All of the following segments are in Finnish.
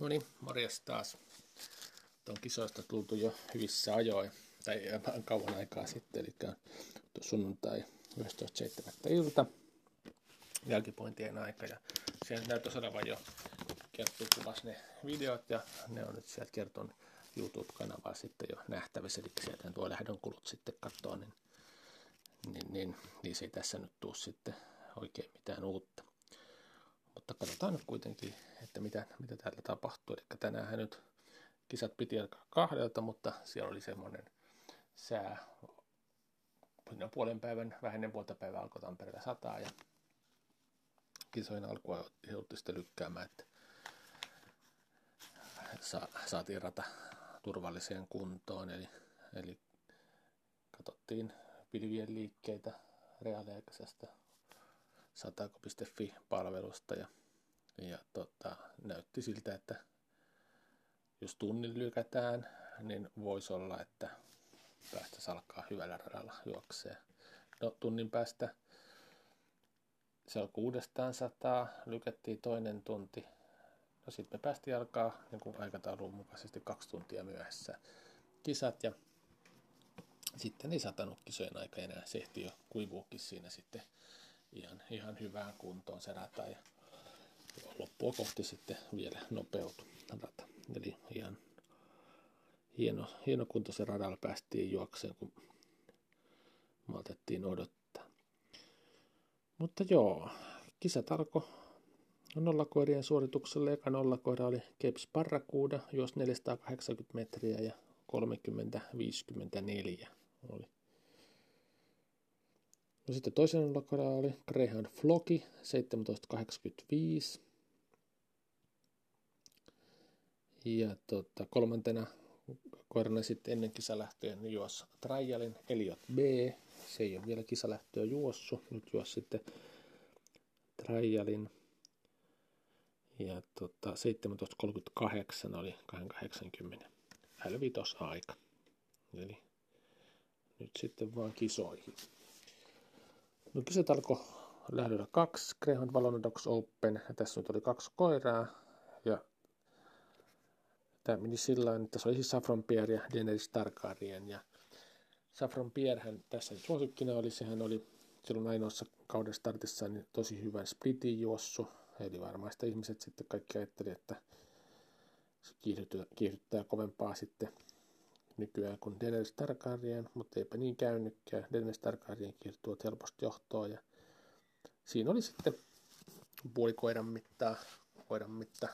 No niin, morjes taas. Tuon kisoista tultu jo hyvissä ajoin, tai kauan aikaa sitten, eli sunnuntai 11.7. ilta, jälkipointien aika, ja siellä näyttäisi olevan jo kertoo kuvas ne videot, ja ne on nyt sieltä kertonut YouTube-kanavalla sitten jo nähtävissä, eli sieltä tuo lähdön kulut sitten katsoa, niin, niin, niin, niin se ei tässä nyt tuu sitten oikein mitään uutta. Mutta katsotaan nyt kuitenkin, että mitä, mitä täällä tapahtuu. Eli tänään nyt kisat piti alkaa kahdelta, mutta siellä oli semmoinen sää. Puolen päivän, vähän puolta päivää alkoi Tampereella sataa ja kisojen alkua joutui sitten lykkäämään, että sa, saatiin rata turvalliseen kuntoon. Eli, eli katsottiin pilvien liikkeitä reaaliaikaisesta satako.fi-palvelusta ja, ja tota, näytti siltä, että jos tunnin lykätään, niin voisi olla, että päästä alkaa hyvällä radalla juoksee. No, tunnin päästä se on kuudestaan sataa, lykättiin toinen tunti. No sitten me päästiin alkaa niin kuin aikataulun mukaisesti kaksi tuntia myöhässä kisat ja sitten ei satanut kisojen aika enää. Se ehti jo kuivuukin siinä sitten ihan, ihan hyvään kuntoon se rata ja loppua kohti sitten vielä nopeutui rata. Eli ihan hieno, hieno kunto se radalla päästiin juokseen, kun maltettiin odottaa. Mutta joo, kisat alkoi nollakoirien suorituksella. Eka nollakoira oli Keps Parrakuuda, juosi 480 metriä ja 30-54 oli No sitten toisen lokara oli Greyhound Floki 1785. Ja tota, kolmantena koirana sitten ennen kisalähtöä niin juos Trialin Eliot B. Se ei ole vielä kisalähtöä juossu. Nyt juos sitten Trialin. Ja tota, 17.38 oli 280 L5 aika. Eli nyt sitten vaan kisoihin. No kisat alkoi lähdöllä kaksi, Greyhound Vallon Dogs Open, ja tässä nyt oli kaksi koiraa, ja tämä meni sillä että se oli siis Saffron Pierre ja Daenerys Targaryen, ja Saffron Pierrehän tässä suosikkina oli, sehän oli silloin ainoassa kauden startissa niin tosi hyvän splitin juossu, eli varmaan sitä ihmiset sitten kaikki ajatteli, että se kiihdyttää, kiihdyttää kovempaa sitten nykyään kuin Daenerys Targaryen, mutta eipä niin käynytkään. Daenerys Targaryen kiirtuu helposti johtoon ja siinä oli sitten puoli koiran mittaa, koiran mitta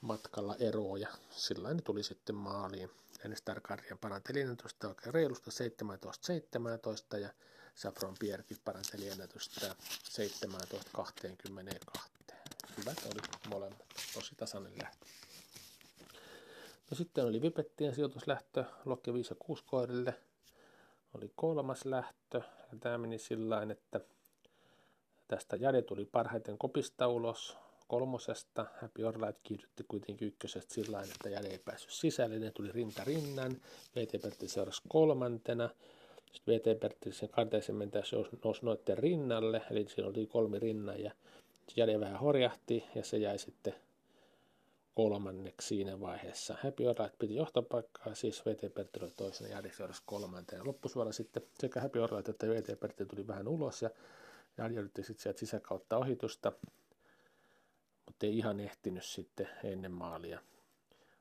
matkalla eroa ja sillä ne tuli sitten maaliin. Daenerys Targaryen paranteli ennätystä oikein reilusta 17-17 ja Saffron Pierrekin paranteli ennätystä 17-22. Hyvät oli molemmat, tosi tasainen lähtö. Ja sitten oli Vipettien sijoituslähtö Lokke 5 ja 6 koirille. Oli kolmas lähtö ja tämä meni sillä että tästä Jade tuli parhaiten kopista ulos kolmosesta. Happy Orlight kiihdytti kuitenkin ykkösestä sillä että Jade ei päässyt sisälle. Ne tuli rinta rinnan. VT Pertti seurasi kolmantena. Sitten VT Pertti sen karteisen mentäessä nousi noiden rinnalle. Eli siinä oli kolmi rinnan ja Jade vähän horjahti ja se jäi sitten kolmanneksi siinä vaiheessa. Happy Orlight piti johtopaikkaa, siis VT Pertti oli toisena ja seurasi kolmanteen. Loppusuora sitten sekä Happy Orlight että VT Pertti tuli vähän ulos ja Adi yritti sitten sieltä sisäkautta ohitusta, mutta ei ihan ehtinyt sitten ennen maalia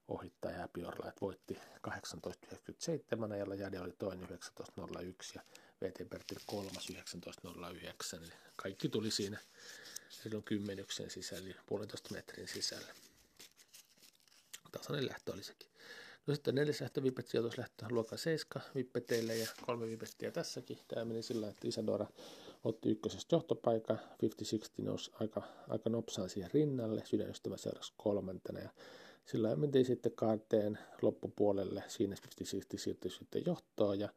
ohittaa ja Orlight voitti 18.97 ajalla Jade oli toinen 19.01 ja VT Pertti kolmas 19.09. Eli kaikki tuli siinä silloin kymmenyksen sisällä, puolentoista metrin sisällä tasainen lähtö oli sekin. No sitten neljäs lähtö Vipet sijoituslähtö luokka 7 Vippeteille ja kolme Vipettiä tässäkin. Tämä meni sillä että Isadora otti ykkösestä johtopaikan. 50-60 nousi aika, aika nopsaan siihen rinnalle. Sydänystävä seurasi kolmantena ja sillä mentiin sitten kaarteen loppupuolelle. Siinä 50-60 siirtyi sitten johtoon ja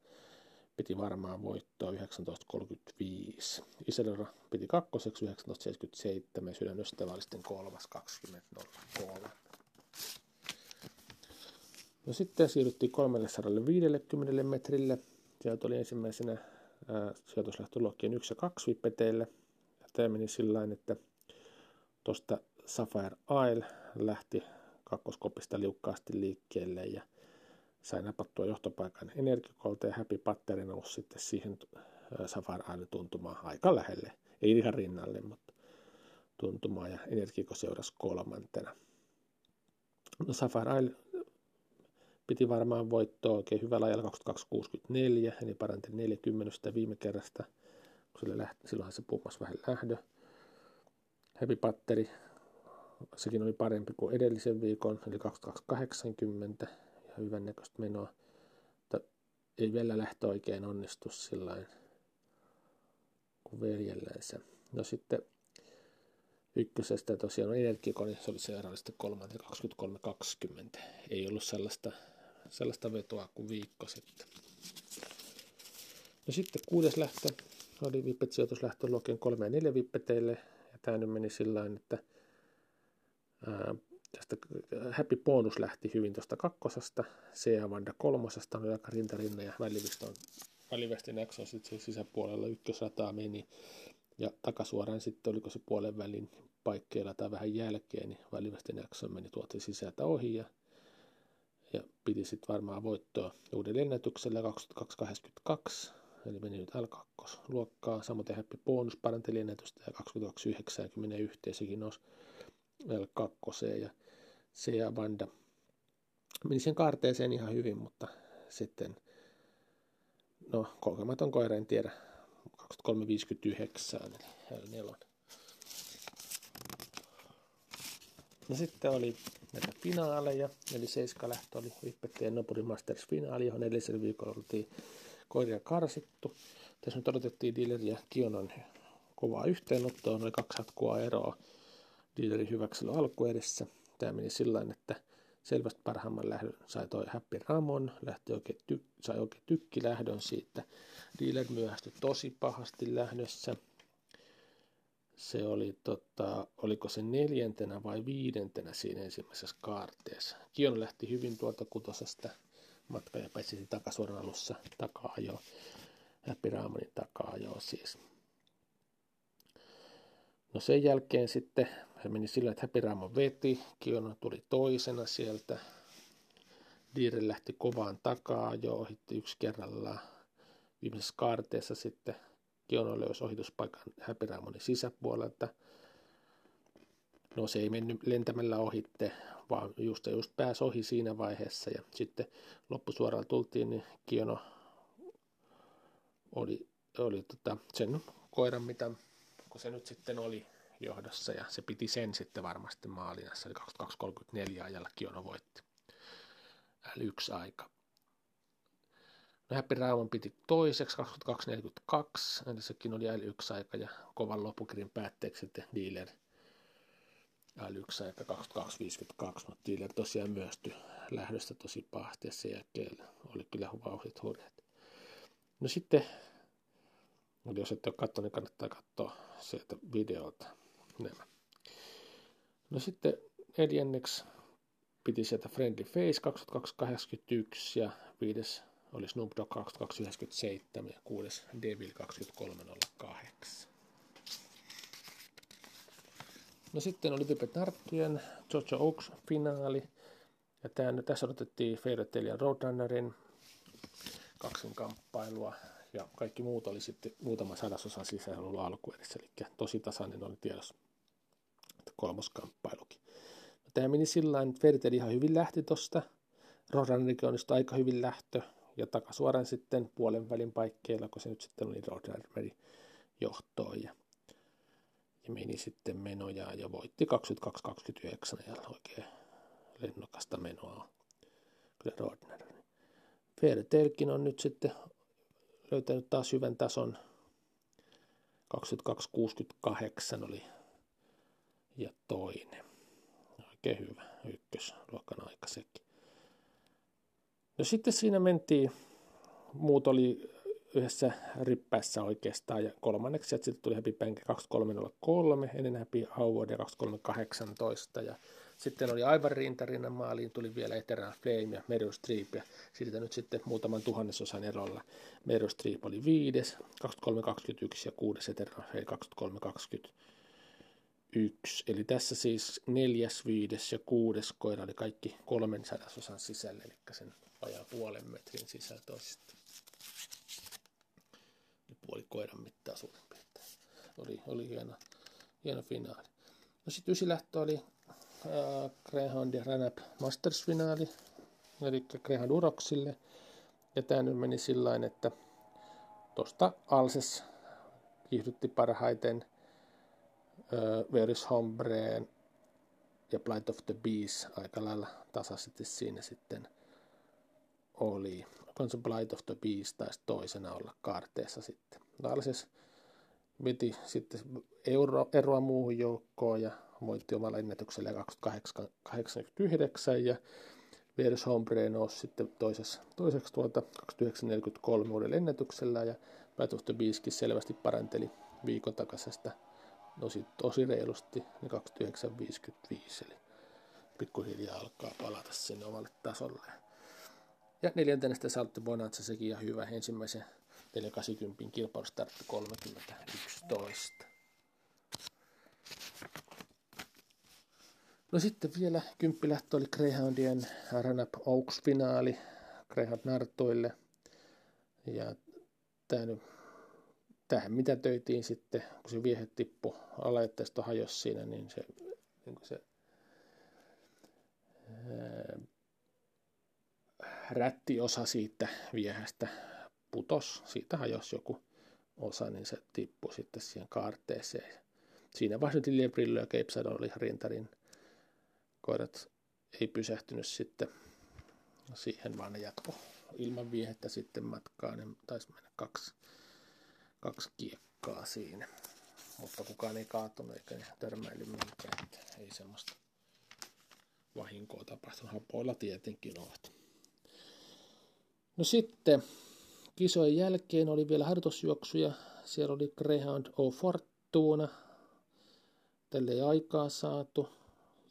piti varmaan voittoa 19.35. Isadora piti kakkoseksi 19.77 ja sydänystävä oli sitten kolmas 20.03. No sitten siirryttiin 350 metrille. Sieltä oli ensimmäisenä sijoituslähtöluokkien 1 ja 2 vippeteille. Ja tämä meni sillä että tuosta Sapphire Isle lähti kakkoskopista liukkaasti liikkeelle ja sai napattua johtopaikan energikolta ja Happy Patteri nousi sitten siihen Safar Isle tuntumaan aika lähelle. Ei ihan rinnalle, mutta tuntumaan ja Energiko seurasi kolmantena. No Safar Isle piti varmaan voittoa oikein hyvällä ajalla 2264, eli paranti 40 viime kerrasta, kun sille lähti, silloinhan se pummasi vähän lähdö. Happy Patteri, sekin oli parempi kuin edellisen viikon, eli 2280, ja hyvän näköistä menoa. Mutta ei vielä lähtö oikein onnistu sillä kuin veljellänsä. No sitten ykkösestä tosiaan on energiakone, se oli seuraavasti 23.20. Ei ollut sellaista, sellaista vetoa kuin viikko sitten. No sitten kuudes lähtö oli vippet sijoituslähtö luokkien 3 ja 4 vippeteille. Ja tämä nyt meni sillä että ää, tästä Happy Bonus lähti hyvin tuosta kakkosesta, CA Vanda kolmosesta oli aika rintarinna ja väliveston, välivestin on sitten sisäpuolella ykkösrataa meni ja takasuoraan sitten, oliko se puolen välin paikkeilla tai vähän jälkeen, niin välivestin jakson meni tuolta sisältä ohi ja, ja piti sitten varmaan voittoa uuden ennätyksellä 2282, eli meni nyt L2-luokkaa, samoin Happy Bonus paranteli ennätystä ja 2291, sekin nousi L2 ja ja Banda meni sen kaarteeseen ihan hyvin, mutta sitten, no kokematon koira en tiedä, 2359, eli L4. No sitten oli näitä finaaleja, eli Seiska lähtö oli Vippetteen Nopuri Masters finaali, johon edellisellä viikolla oltiin koiria karsittu. Tässä nyt odotettiin Diller ja Kionon kovaa yhteenottoa, noin kaksi hatkua eroa Dillerin hyväksely alku edessä. Tämä meni sillä että selvästi parhaimman lähdön sai toi Happy Ramon, lähti oikein ty- sai oikein tykkilähdön siitä. Dealer myöhästyi tosi pahasti lähdössä. Se oli, tota, oliko se neljäntenä vai viidentenä siinä ensimmäisessä kaarteessa. Kion lähti hyvin tuolta kutosesta matka ja pääsi takasuoran alussa takaa jo. Happy Ramonin takaa jo siis. No sen jälkeen sitten se meni sillä, että Happy Ramon veti, Kiono tuli toisena sieltä. Diire lähti kovaan takaa jo, ohitti yksi kerrallaan. Viimeisessä kaarteessa sitten Kiono löysi ohituspaikan Happy Ramonin sisäpuolelta. No se ei mennyt lentämällä ohitte, vaan just, just pääsi ohi siinä vaiheessa. Ja sitten loppusuoraan tultiin, niin Kiono oli, oli tota, sen koiran, mitä kun se nyt sitten oli johdossa ja se piti sen sitten varmasti maalinassa, eli 22.34 ajalla Kiono voitti. L1 aika. No Happy Raumon piti toiseksi 22.42, eli sekin oli L1 aika ja kovan loppukirin päätteeksi sitten dealer L1 aika 22.52, mutta dealer tosiaan myöstyi lähdöstä tosi pahasti ja sen jälkeen oli kyllä vauhdit hurjat. No sitten jos ette ole katsonut, niin kannattaa katsoa sieltä videolta nämä. No sitten neljänneksi piti sieltä Friendly Face 2281 ja viides oli Snoop Dogg 2297 ja kuudes Devil 2308. No sitten oli Pipe Tarttujen Jojo Oaks finaali. Ja tämän, tässä odotettiin Fairy ja Roadrunnerin kamppailua ja kaikki muut oli sitten muutama sadasosa sisällä ollut alku edessä, eli tosi tasainen oli tiedossa kolmoskamppailukin. No, tämä meni sillä tavalla, että Feritel ihan hyvin lähti tuosta, Roadrunnerkin onnistui aika hyvin lähtö, ja takasuoraan sitten puolen välin paikkeilla, kun se nyt sitten oli Roadrunnerin johtoon, ja, ja meni sitten menoja ja voitti 22-29 ja oikein lennokasta menoa kyllä Roadrunner. Fairytalekin on nyt sitten löytänyt taas hyvän tason. 2268 oli ja toinen. Oikein hyvä, ykkösluokan aika sekin. No sitten siinä mentiin, muut oli yhdessä rippäässä oikeastaan ja kolmanneksi sieltä sitten tuli Happy Bank 2303, ennen Happy Howard ja 2318 ja sitten oli aivan rintarinnan maaliin, tuli vielä Eternal Flame ja Meryl Streep ja siitä nyt sitten muutaman tuhannesosan erolla. Meryl Streep oli viides, 2321 ja kuudes Eternal Flame 2321. yksi. Eli tässä siis neljäs, viides ja kuudes koira oli kaikki kolmen sadasosan sisällä, eli sen vajaa puolen metrin sisällä toisista. Puoli koiran mittaa suurin piirtein. Oli, oli hieno, hieno finaali. No sitten ysilähtö oli äh, Greyhound ja Ranap Masters-finaali, eli Greyhound Uroksille. Ja tämä nyt meni sillä että tuosta Alses kiihdytti parhaiten Veris Hombreen ja Blight of the Beast aika lailla tasaisesti siinä sitten oli. Onko se Blight of the Beast taisi toisena olla kaarteessa sitten. Alses veti sitten euro, eroa muuhun joukkoon ja voitti omalla ennätyksellä 2889 ja Vieres Hombre nousi sitten toisessa, toiseksi tuolta 2943 uudella ennätyksellä ja Battle of the Beastkin selvästi paranteli viikon takaisesta tosi, tosi reilusti niin 2955 eli pikkuhiljaa alkaa palata sinne omalle tasolle. Ja neljäntenä sitten Saltti Bonanza sekin ja hyvä ensimmäisen 480 kilpailustartti 3011. No sitten vielä kymppilähtö oli Greyhoundien Run-Up Oaks-finaali Greyhound Nartoille. Ja tämä nyt, tähän mitä töitiin sitten, kun se viehe tippu alaitteisto hajosi siinä, niin se, niin se ää, rättiosa siitä viehästä putos, siitä hajosi joku osa, niin se tippui sitten siihen kaarteeseen. Siinä vaiheessa Brillo ja Cape oli rintarin koirat ei pysähtynyt sitten siihen, vaan ne jatko ilman viehettä sitten matkaa. Ne taisi mennä kaksi, kaksi kiekkaa siinä. Mutta kukaan ei kaatunut eikä törmäily mihinkään. Ei semmoista vahinkoa tapahtunut. Hapoilla tietenkin ovat. No sitten kisojen jälkeen oli vielä harjoitusjuoksuja. Siellä oli Greyhound O Fortuna. Tälle ei aikaa saatu.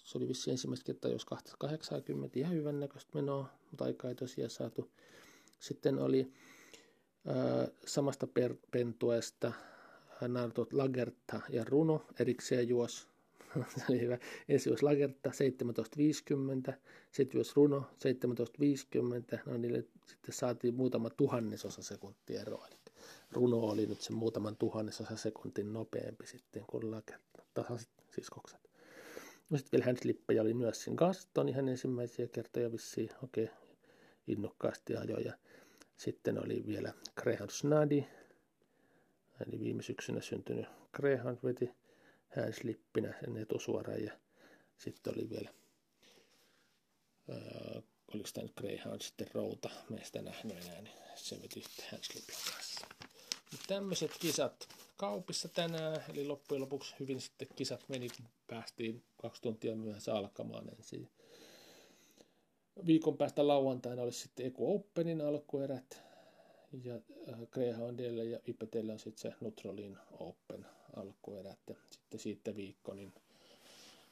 Se oli vissi ensimmäistä kertaa, jos 80 ihan hyvän näköistä menoa, mutta aikaa ei tosiaan saatu. Sitten oli samasta per, pentuesta Nartot Lagerta ja Runo erikseen juos. oli hyvä. Ensin juos Lagerta 1750, sitten juos Runo 1750. No niille sitten saatiin muutama tuhannesosa sekuntia eroa. Runo oli nyt se muutaman tuhannesosa sekuntin nopeampi sitten kuin Lagerta. Tasaiset siskokset. No sitten vielä handslippejä oli myös sen Gaston ihan ensimmäisiä kertoja vissiin okei okay, innokkaasti ajoi. Ja sitten oli vielä Greyhound Snadi, eli viime syksynä syntynyt Greyhound veti handslippinä sen etusuoraan ja sitten oli vielä ää, oliko tämä nyt Greyhound sitten Routa, me ei sitä nähnyt enää, niin se veti handslipin kanssa. Tämmöiset kisat kaupissa tänään, eli loppujen lopuksi hyvin sitten kisat meni, päästiin kaksi tuntia myöhässä alkamaan ensin. Viikon päästä lauantaina olisi sitten Eco Openin alkuerät, ja äh, Greyhoundille ja Ipetelle on sitten se Nutrolin Open alkuerät, ja sitten siitä viikko niin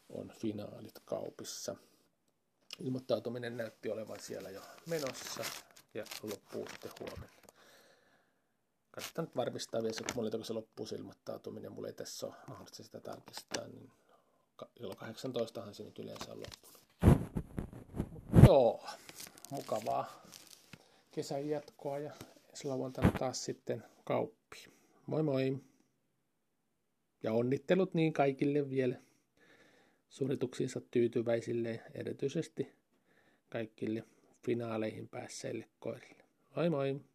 on finaalit kaupissa. Ilmoittautuminen näytti olevan siellä jo menossa ja loppuu sitten huomenna kannattaa nyt varmistaa vielä kun mulla se loppuu se ilmoittautuminen, mulla ei tässä ole mahdollista sitä tarkistaa, niin kello 18 se nyt yleensä on loppunut. Joo, mukavaa kesän jatkoa ja ensi lauantaina taas sitten kauppi. Moi moi! Ja onnittelut niin kaikille vielä suorituksiinsa tyytyväisille, erityisesti kaikille finaaleihin päässeille koirille. Moi moi!